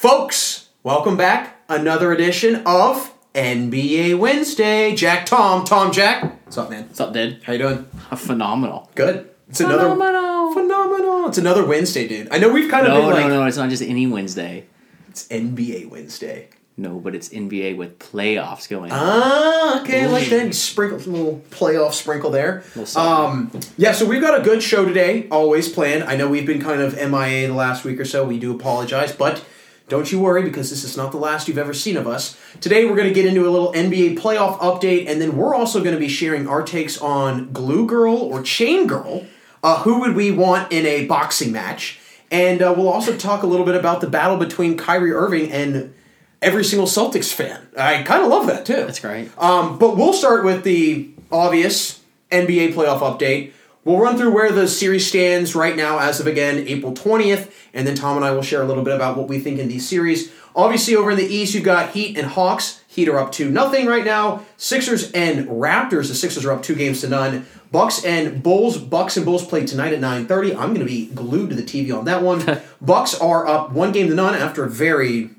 Folks, welcome back. Another edition of NBA Wednesday. Jack Tom, Tom Jack. What's up, man? What's up, dude? How you doing? Phenomenal. Good. It's another Phenomenal. phenomenal. It's another Wednesday, dude. I know we've kind of No, been like no, no. No, it's not just any Wednesday. it's NBA Wednesday. No, but it's NBA with playoffs going. on. Ah, okay, I like that. You sprinkle some little playoff sprinkle there. Little something. Um, yeah, so we've got a good show today, always planned. I know we've been kind of MIA the last week or so. We do apologize, but don't you worry because this is not the last you've ever seen of us. Today we're going to get into a little NBA playoff update, and then we're also going to be sharing our takes on Glue Girl or Chain Girl. Uh, who would we want in a boxing match? And uh, we'll also talk a little bit about the battle between Kyrie Irving and every single Celtics fan. I kind of love that too. That's great. Um, but we'll start with the obvious NBA playoff update. We'll run through where the series stands right now, as of again April 20th, and then Tom and I will share a little bit about what we think in these series. Obviously, over in the East, you've got Heat and Hawks. Heat are up to nothing right now. Sixers and Raptors. The Sixers are up two games to none. Bucks and Bulls. Bucks and Bulls play tonight at 9:30. I'm going to be glued to the TV on that one. Bucks are up one game to none after a very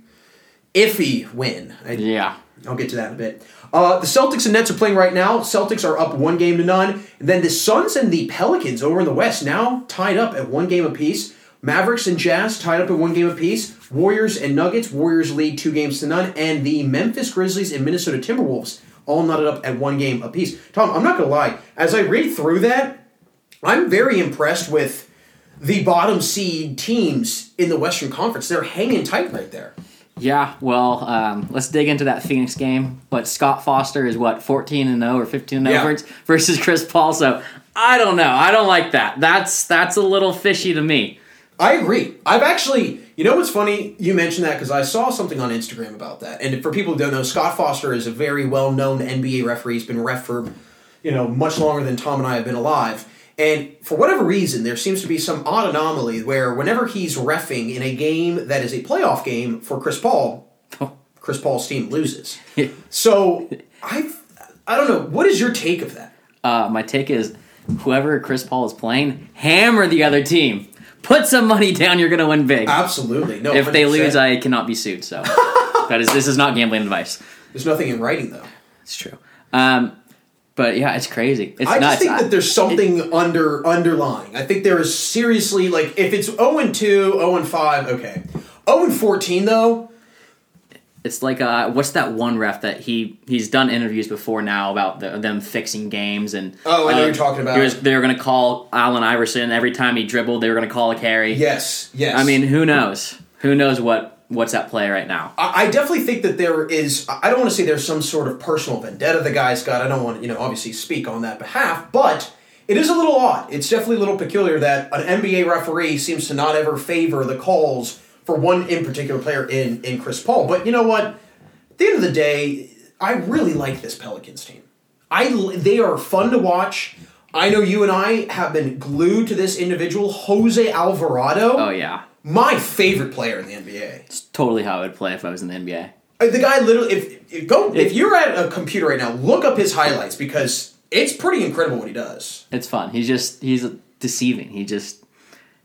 iffy win. I- Yeah. I'll get to that in a bit. Uh, the Celtics and Nets are playing right now. Celtics are up one game to none. And then the Suns and the Pelicans over in the West now tied up at one game apiece. Mavericks and Jazz tied up at one game apiece. Warriors and Nuggets. Warriors lead two games to none. And the Memphis Grizzlies and Minnesota Timberwolves all knotted up at one game apiece. Tom, I'm not going to lie. As I read through that, I'm very impressed with the bottom seed teams in the Western Conference. They're hanging tight right there. Yeah. Well, um, let's dig into that Phoenix game. But Scott Foster is what 14 and 0 or 15 and 0 Yeah. versus- versus Chris Paul. So I don't know. I don't like that. That's that's a little fishy to me. I agree. I've actually, you know what's funny? You mentioned that because I saw something on Instagram about that. And for people who don't know, Scott Foster is a very well known NBA referee. He's been ref for, you know, much longer than Tom and I have been alive. And for whatever reason, there seems to be some odd anomaly where whenever he's refing in a game that is a playoff game for Chris Paul, Chris Paul's team loses. so I, I don't know. What is your take of that? Uh, my take is whoever Chris Paul is playing, hammer the other team. Put some money down. You're gonna win big. Absolutely no. if they 100%. lose, I cannot be sued. So that is this is not gambling advice. there's nothing in writing though. It's true. Um, but yeah, it's crazy. It's I nuts. just think that there's something under underlying. I think there is seriously like if it's 0 and 2, 0 and 5, okay. 0 and 14 though, it's like uh, what's that one ref that he he's done interviews before now about the, them fixing games and Oh, I know uh, you're talking about. was- they were going to call Allen Iverson every time he dribbled. They were going to call a carry. yes, yes. I mean, who knows? Who knows what what's at play right now? I, I definitely think that there is. I don't want to say there's some sort of personal vendetta the guy's got. I don't want to, you know, obviously speak on that behalf, but it is a little odd. It's definitely a little peculiar that an NBA referee seems to not ever favor the calls for one in particular player in in Chris Paul. But you know what? At the end of the day, I really like this Pelicans team. I they are fun to watch. I know you and I have been glued to this individual, Jose Alvarado. Oh yeah, My favorite player in the NBA. it's totally how I would play if I was in the NBA. Uh, The guy literally, if, if go, if you're at a computer right now, look up his highlights because it's pretty incredible what he does. It's fun. He's just he's deceiving. He just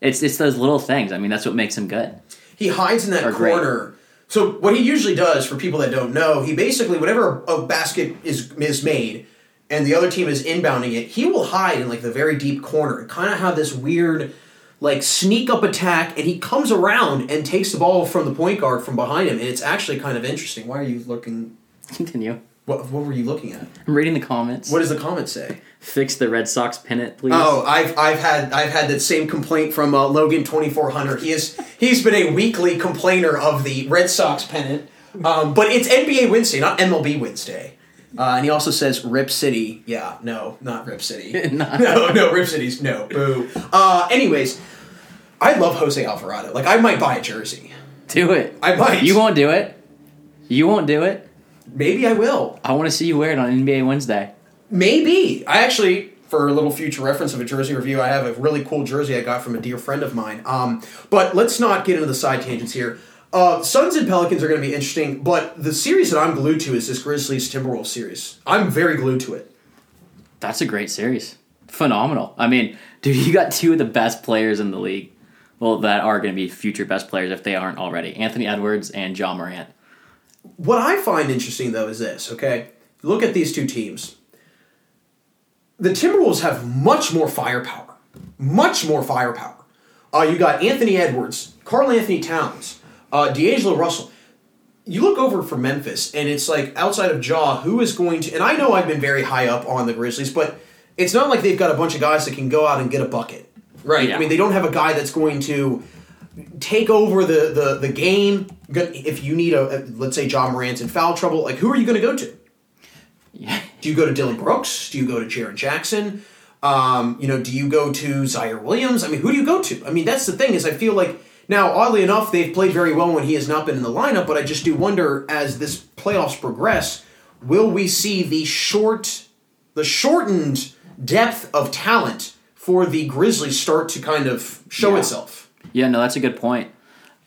it's it's those little things. I mean, that's what makes him good. He hides in that great. corner. So what he usually does, for people that don't know, he basically whenever a, a basket is is made and the other team is inbounding it, he will hide in like the very deep corner and kind of have this weird like sneak up attack, and he comes around and takes the ball from the point guard from behind him, and it's actually kind of interesting. Why are you looking? Continue. What what were you looking at? I'm reading the comments. What does the comment say? Fix the Red Sox pennant, please. Oh, I've I've had I've had that same complaint from uh, Logan twenty four hundred. He is he's been a weekly complainer of the Red Sox pennant, um, but it's NBA Wednesday, not MLB Wednesday. Uh, and he also says Rip City. Yeah, no, not Rip City. No. no, no, Rip City's no. Boo. Uh, anyways, I love Jose Alvarado. Like I might buy a jersey. do it. I might. You won't do it. You won't do it. Maybe I will. I want to see you wear it on NBA Wednesday. Maybe. I actually, for a little future reference of a jersey review, I have a really cool jersey I got from a dear friend of mine. Um, but let's not get into the side tangents here. Uh, Suns and Pelicans are going to be interesting, but the series that I'm glued to is this Grizzlies Timberwolves series. I'm very glued to it. That's a great series. Phenomenal. I mean, dude, you got two of the best players in the league. well, that are going to be future best players if they aren't already. Anthony Edwards and Ja Morant. What I find interesting though is this, okay? Look at these two teams. The Timberwolves have much more firepower. Much more firepower. Uh, you got Anthony Edwards, Karl-Anthony Towns, uh, D'Angelo Russell. You look over for Memphis, and it's like outside of Ja, who is going to? And I know I've been very high up on the Grizzlies, but it's not like they've got a bunch of guys that can go out and get a bucket, right? Yeah. I mean, they don't have a guy that's going to take over the the, the game. If you need a, let's say Ja Morant's in foul trouble, like who are you going to go to? Yeah. Do you go to Dillon Brooks? Do you go to Jaren Jackson? Um, you know, do you go to Ziaire Williams? I mean, who do you go to? I mean, that's the thing is I feel like now, oddly enough, they've played very well when he has not been in the lineup, but I just do wonder as this playoffs progress, will we see the short, the shortened depth of talent for the Grizzlies start to kind of show Yeah. itself? Yeah, no, that's a good point.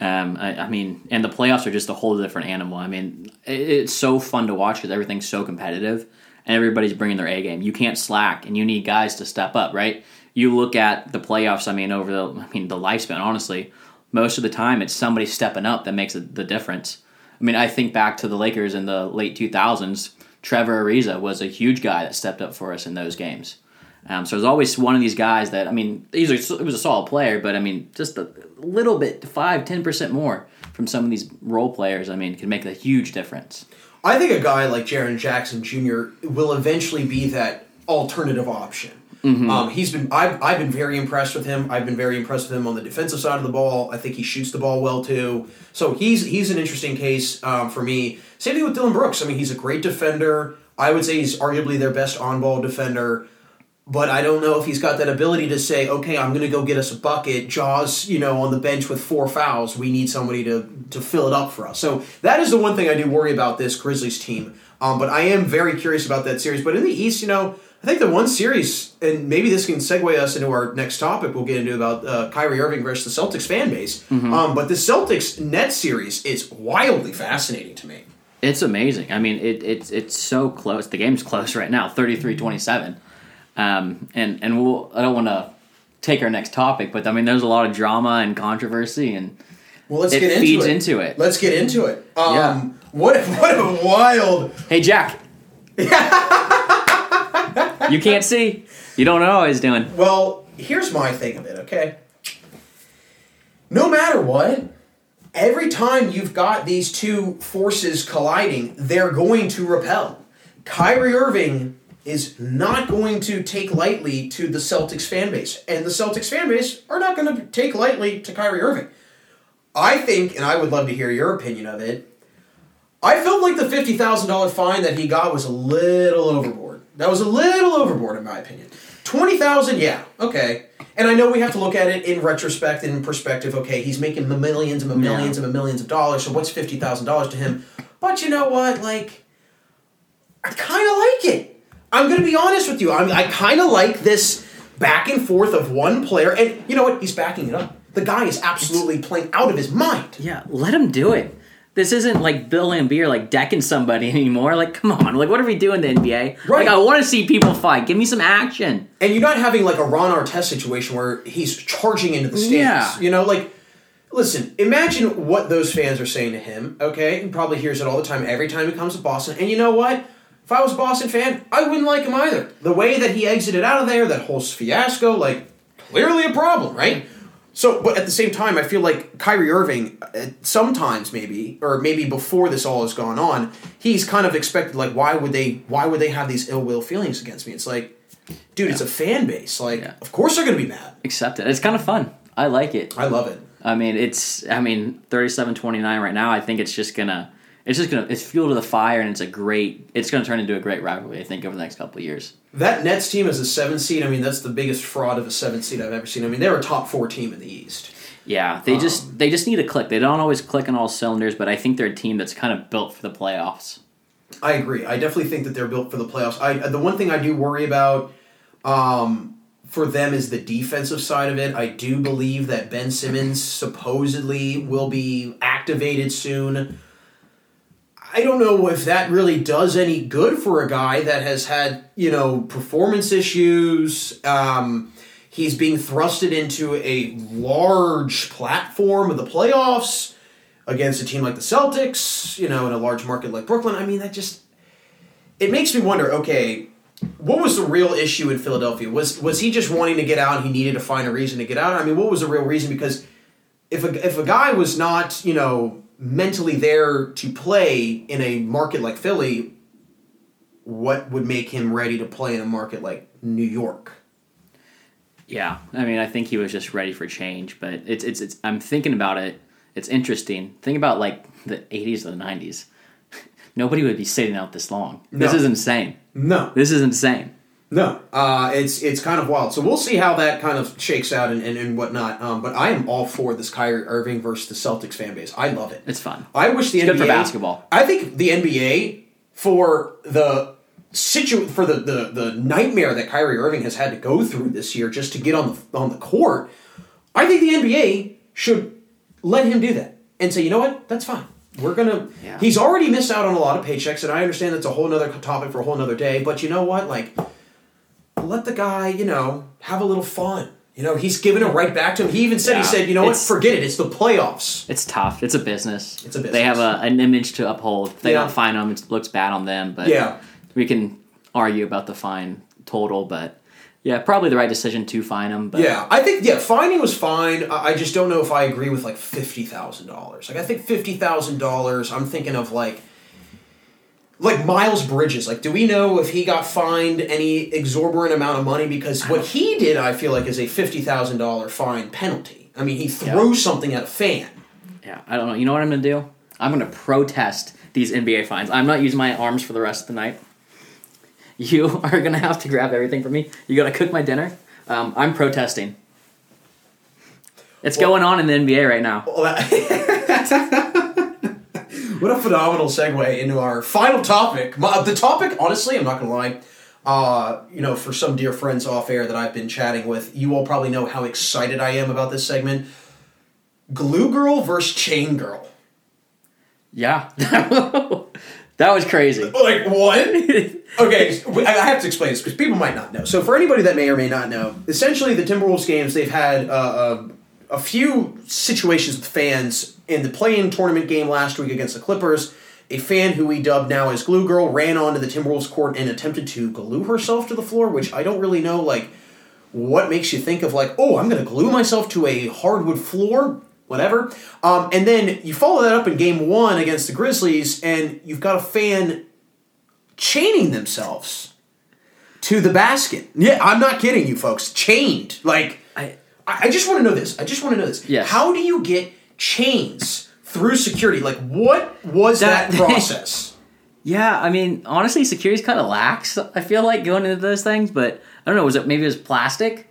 Um, I, I mean, and the playoffs are just a whole different animal. I mean, it, it's so fun to watch because everything's so competitive and everybody's bringing their A game. You can't slack, and you need guys to step up, right? You look at the playoffs. I mean, over the, I mean, the lifespan. Honestly, most of the time it's somebody stepping up that makes the difference. I mean, I think back to the Lakers in the late two thousands. Trevor Ariza was a huge guy that stepped up for us in those games. Um, so there's always one of these guys that I mean, he's a, it was a solid player, but I mean, just a little bit, five, ten percent more from some of these role players. I mean, can make a huge difference. I think a guy like Jaren Jackson Jr. will eventually be that alternative option. Um, he's been I've, I've been very impressed with him. I've been very impressed with him on the defensive side of the ball. I think he shoots the ball well too. So he's he's an interesting case um, for me. Same thing with Dillon Brooks. I mean, he's a great defender. I would say he's arguably their best on ball defender. But I don't know if he's got that ability to say, okay, I'm going to go get us a bucket. Ja's, you know, on the bench with four fouls. We need somebody to to fill it up for us. So that is the one thing I do worry about this Grizzlies team. Um, but I am very curious about that series. But in the East, you know, I think the one series, and maybe this can segue us into our next topic. We'll get into about uh, Kyrie Irving versus the Celtics fan base. Um, but the Celtics net series is wildly fascinating to me. It's amazing. I mean, it, it's it's so close. The game's close right now, 33-27. Um, and and we'll I don't want to take our next topic, but I mean, there's a lot of drama and controversy, and Well, let's it get into feeds it. into it. Let's get into it. Um, Yeah. What what a wild Hey, Jack. you can't see. You don't know what he's doing. Well, here's my thing of it, okay? No matter what, every time you've got these two forces colliding, they're going to repel. Kyrie Irving is not going to take lightly to the Celtics fan base, and the Celtics fan base are not going to take lightly to Kyrie Irving. I think, and I would love to hear your opinion of it. I felt like the fifty thousand dollar fine that he got was a little overboard. That was a little overboard, in my opinion. Twenty thousand, yeah, okay. And I know we have to look at it in retrospect and in perspective. Okay, he's making the millions and the millions and the millions of dollars. So what's fifty thousand dollars to him? But you know what? Like, I kind of like it. I'm gonna be honest with you. I'm, I kind of like this back and forth of one player, and you know what? He's backing it up. The guy is absolutely playing out of his mind. Yeah, let him do it. This isn't like Bill Laimbeer like decking somebody anymore. Like, come on, like what are we doing the NBA? Right. Like, I want to see people fight. Give me some action. And you're not having like a Ron Artest situation where he's charging into the stands. Yeah. You know, like, listen, imagine what those fans are saying to him, okay? He probably hears it all the time, every time he comes to Boston. And you know what? If I was a Boston fan, I wouldn't like him either. The way that he exited out of there, that whole fiasco, like, clearly a problem, right? So, but at the same time, I feel like Kyrie Irving, uh, sometimes maybe, or maybe before this all has gone on, he's kind of expected, like, why would they, why would they have these ill will feelings against me? It's like, dude, it's a fan base. Like, Yeah. of course they're gonna be mad. Accept it. It's kind of fun. I like it. I love it. I mean, it's I mean, 37-29 right now. I think it's just gonna it's just gonna it's fuel to the fire, and it's a great. It's gonna turn into a great rivalry. I think over the next couple of years. That Nets team is a seven seed. I mean, that's the biggest fraud of a seven seed I've ever seen. I mean, they're a top four team in the East. Yeah, they just they just need to click. They don't always click on all cylinders, but I think they're a team that's kind of built for the playoffs. I agree. I definitely think that they're built for the playoffs. I the one thing I do worry about um, for them is the defensive side of it. I do believe that Ben Simmons supposedly will be activated soon. I don't know if that really does any good for a guy that has had, you know, performance issues. Um, He's being thrusted into a large platform of the playoffs against a team like the Celtics, you know, in a large market like Brooklyn. I mean, that just it makes me wonder. Okay, what was the real issue in Philadelphia? Was was he just wanting to get out? and He needed to find a reason to get out. I mean, what was the real reason? Because if a if a guy was not, you know, mentally there to play in a market like Philly, what would make him ready to play in a market like New York? Yeah, I mean, I think he was just ready for change. But it's it's, it's I'm thinking about it. It's interesting. Think about like the '80s or the '90s. Nobody would be sitting out this long. This is insane. No, This is insane. No. Uh, it's it's kind of wild. So we'll see how that kind of shakes out and, and, and whatnot. Um, but I am all for this Kyrie Irving versus the Celtics fan base. I love it. It's fun. I wish the It's NBA good for basketball. I think the NBA for the situ for the, the the nightmare that Kyrie Irving has had to go through this year just to get on the on the court. I think the NBA should let him do that and say, you know what, that's fine. We're gonna. Yeah. He's already missed out on a lot of paychecks, and I understand that's a whole nother topic for a whole nother day. But you know what, like, let the guy, you know, have a little fun. You know, he's giving it right back to him. He even said, Yeah. he said, you know what, It's- forget it. It's the playoffs. It's tough. It's a business. It's a business. They have a, an image to uphold. If they Yeah. don't fine them, it looks bad on them. But Yeah. we can argue about the fine total. But yeah, probably the right decision to fine them. But Yeah, I think yeah, finding was fine. I I just don't know if I agree with like fifty thousand dollars. Like I think fifty thousand dollars. I'm thinking of like like Miles Bridges. Like, do we know if he got fined any exorbitant amount of money? Because what he did, I feel like, is a fifty thousand dollar fine penalty. I mean, he threw something at a fan. Yeah, I don't know. You know what I'm gonna do? I'm gonna protest these NBA fines. I'm not using my arms for the rest of the night. You are gonna have to grab everything from me. You gotta cook my dinner. Um, I'm protesting. It's going on in the NBA right now. Well, that- what a phenomenal segue into our final topic. My, the topic, honestly, I'm not gonna lie. Uh, you know, for some dear friends off air that I've been chatting with, you all probably know how excited I am about this segment. Glue Girl versus Chain Girl. Yeah, that was crazy. Like what? okay, I have to explain this because people might not know. So, for anybody that may or may not know, essentially the Timberwolves games they've had uh, uh, a few situations with fans in the play-in tournament game last week against the Clippers. A fan who we dubbed now as Glue Girl ran onto the Timberwolves court and attempted to glue herself to the floor, which I don't really know like what makes you think of like, oh, I'm going to glue myself to a hardwood floor, whatever. Um, and then you follow that up in game one against the Grizzlies, and you've got a fan chaining themselves to the basket. Yeah, I'm not kidding you, folks. Chained. Like, I, I, I just want to know this. I just want to know this. Yes. How do you get chains through security? Like, what was that, That- process? yeah, I mean, honestly, security's kind of lax. I feel like going into those things, but I don't know. Was it maybe it was plastic?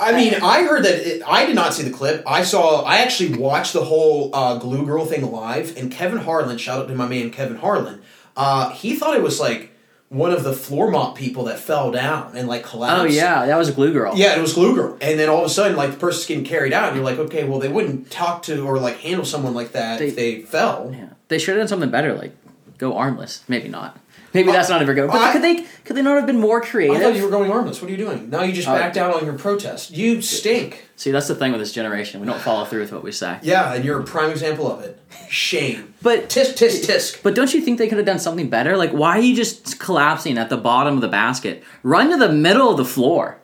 I mean, I heard that it, I did not see the clip. I saw. I actually watched the whole uh, Glue Girl thing live, and Kevin Harlan. Shout out to my man Kevin Harlan. Uh, he thought it was like one of the floor mop people that fell down and like collapsed. Oh yeah, that was a glue girl. Yeah, it was Glue Girl, and then all of a sudden, like the person's getting carried out, and you're like, okay, well, they wouldn't talk to or like handle someone like that if they fell. Yeah. They should have done something better, like go armless. Maybe not. Maybe that's not ever good. But I- could they could they not have been more I creative? thought you were going armless. What are you doing? Now you just back down on your protest. You stink. See, that's the thing with this generation. We don't follow through with what we say. Yeah, and you're a prime example of it. Shame. But Tisk tisk tisk. but don't you think they could have done something better? Like why are you just collapsing at the bottom of the basket? Run to the middle of the floor.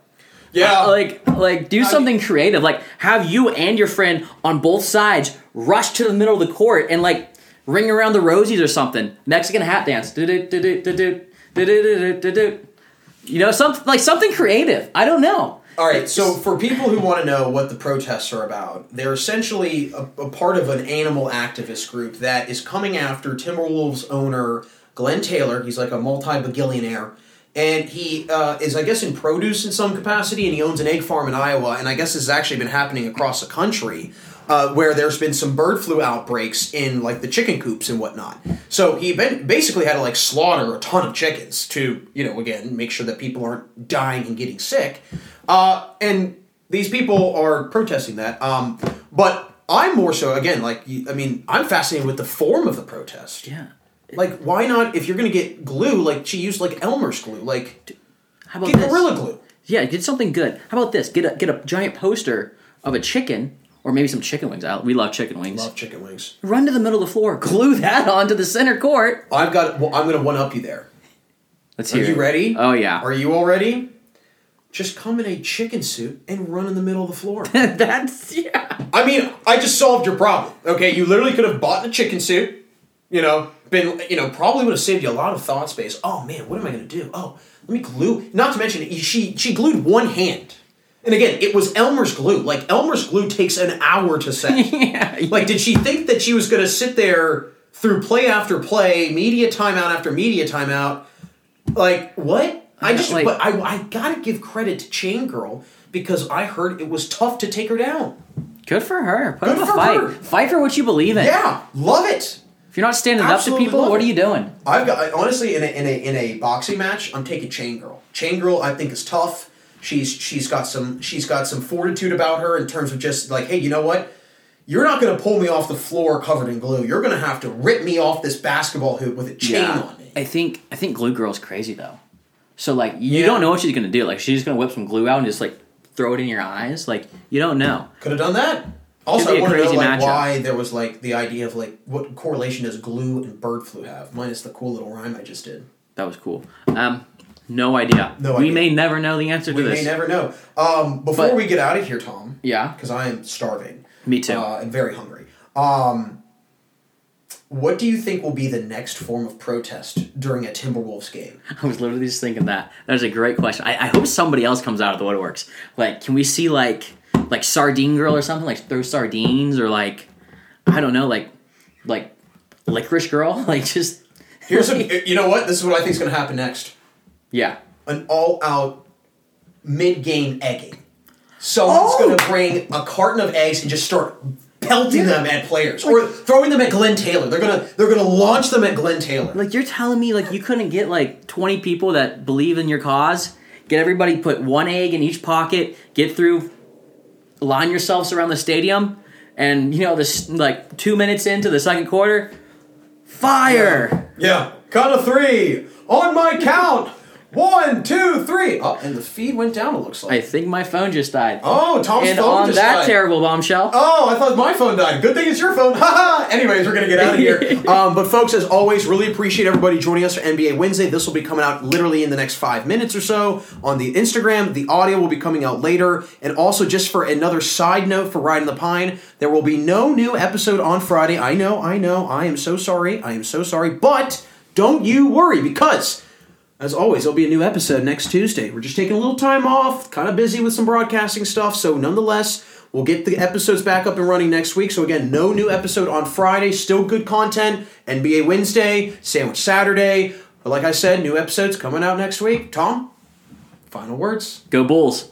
Yeah. Uh, like like do something creative. Like have you and your friend on both sides rush to the middle of the court and like ring around the rosies or something. Mexican hat dance. You know, some like something creative. I don't know. All right, so for people who want to know what the protests are about, they're essentially a, a part of an animal activist group that is coming after Timberwolves owner Glen Taylor. He's like a multi-billionaire, and he uh, is, I guess, in produce in some capacity, and he owns an egg farm in Iowa. And I guess this has actually been happening across the country, uh, where there's been some bird flu outbreaks in like the chicken coops and whatnot. So he ben- basically had to like slaughter a ton of chickens to, you know, again make sure that people aren't dying and getting sick. Uh, and these people are protesting that. Um, but I'm more so again like I mean I'm fascinated with the form of the protest. Yeah. Like why not if you're gonna get glue like she used like Elmer's glue like How about get this? gorilla glue. Yeah, get something good. How about this? Get a get a giant poster of a chicken or maybe some chicken wings. I, we love chicken wings. Love chicken wings. Run to the middle of the floor, glue that onto the center court. I've got. Well, I'm going to one up you there. Let's Are hear. you it. ready? Oh yeah. Are you all ready? Just come in a chicken suit and run in the middle of the floor. That's yeah. I mean, I just solved your problem. Okay, you literally could have bought a chicken suit. You know, been you know probably would have saved you a lot of thought space. Oh man, what am I going to do? Oh, let me glue. Not to mention, she she glued one hand. And again, it was Elmer's glue. Like Elmer's glue takes an hour to set. yeah. Like, did she think that she was going to sit there through play after play, media timeout after media timeout? Like, what? I just, Like- but I, I gotta give credit to Chain Girl because I heard it was tough to take her down. Good for her. Put Good up a for fight. her. Fight for what you believe in. Yeah, love it. If you're not standing Absolutely up to people, what are you doing? I've got I- honestly in a, in a in a boxing match, I'm taking Chain Girl. Chain Girl, I think is tough. She's she's got some she's got some fortitude about her in terms of just like, hey, you know what? You're not going to pull me off the floor covered in glue. You're going to have to rip me off this basketball hoop with a chain on me. I think I think Glue Girl's crazy though. So like you Yeah. don't know what she's gonna do. Like she's gonna whip some glue out and just like throw it in your eyes. Like you don't know. Could have done that. Also, I a want to know crazy like matchup. why there was like the idea of like what correlation does glue and bird flu have, minus the cool little rhyme I just did. That was cool. Um, no idea. No we idea. may never know the answer to this. We to may never know. Um, before But- we get out of here, Tom, yeah, because I am starving. me too. uh, and very hungry. Um, what do you think will be the next form of protest during a Timberwolves game? I was literally just thinking that. That was a great question. I, I hope somebody else comes out of the woodworks. Like, can we see like like sardine girl or something? Like throw sardines or like I don't know, like like licorice girl. Like just Here's a, you know what? This is what I think is going to happen next. Yeah. An all-out mid-game egging. Someone's Oh! going to bring a carton of eggs and just start pelting them at players or throwing them at Glen Taylor. They're gonna they're gonna launch them at Glen Taylor. Like you're telling me like you couldn't get like 20 people that believe in your cause, get everybody put one egg in each pocket, get through line yourselves around the stadium and you know this like 2 minutes into the second quarter fire. Yeah, cut a three on my count. One, two, three. Oh, and the feed went down. It looks like. I think my phone just died. Oh, Tom's and phone on just that died. terrible bombshell. Oh, I thought my phone died. Good thing it's your phone. Haha. Anyways, we're gonna get out of here. um, but folks, as always, really appreciate everybody joining us for NBA Wednesday. This will be coming out literally in the next five minutes or so on the Instagram. The audio will be coming out later. And also, just for another side note for Riding the Pine, there will be no new episode on Friday. I know, I know. I am so sorry. I am so sorry. But don't you worry because. As always, there'll be a new episode next Tuesday. We're just taking a little time off, kind of busy with some broadcasting stuff, so nonetheless, we'll get the episodes back up and running next week. So again, no new episode on Friday, still good content. NBA Wednesday, Sandwich Saturday. But like I said, new episodes coming out next week. Tom, final words. Go Bulls.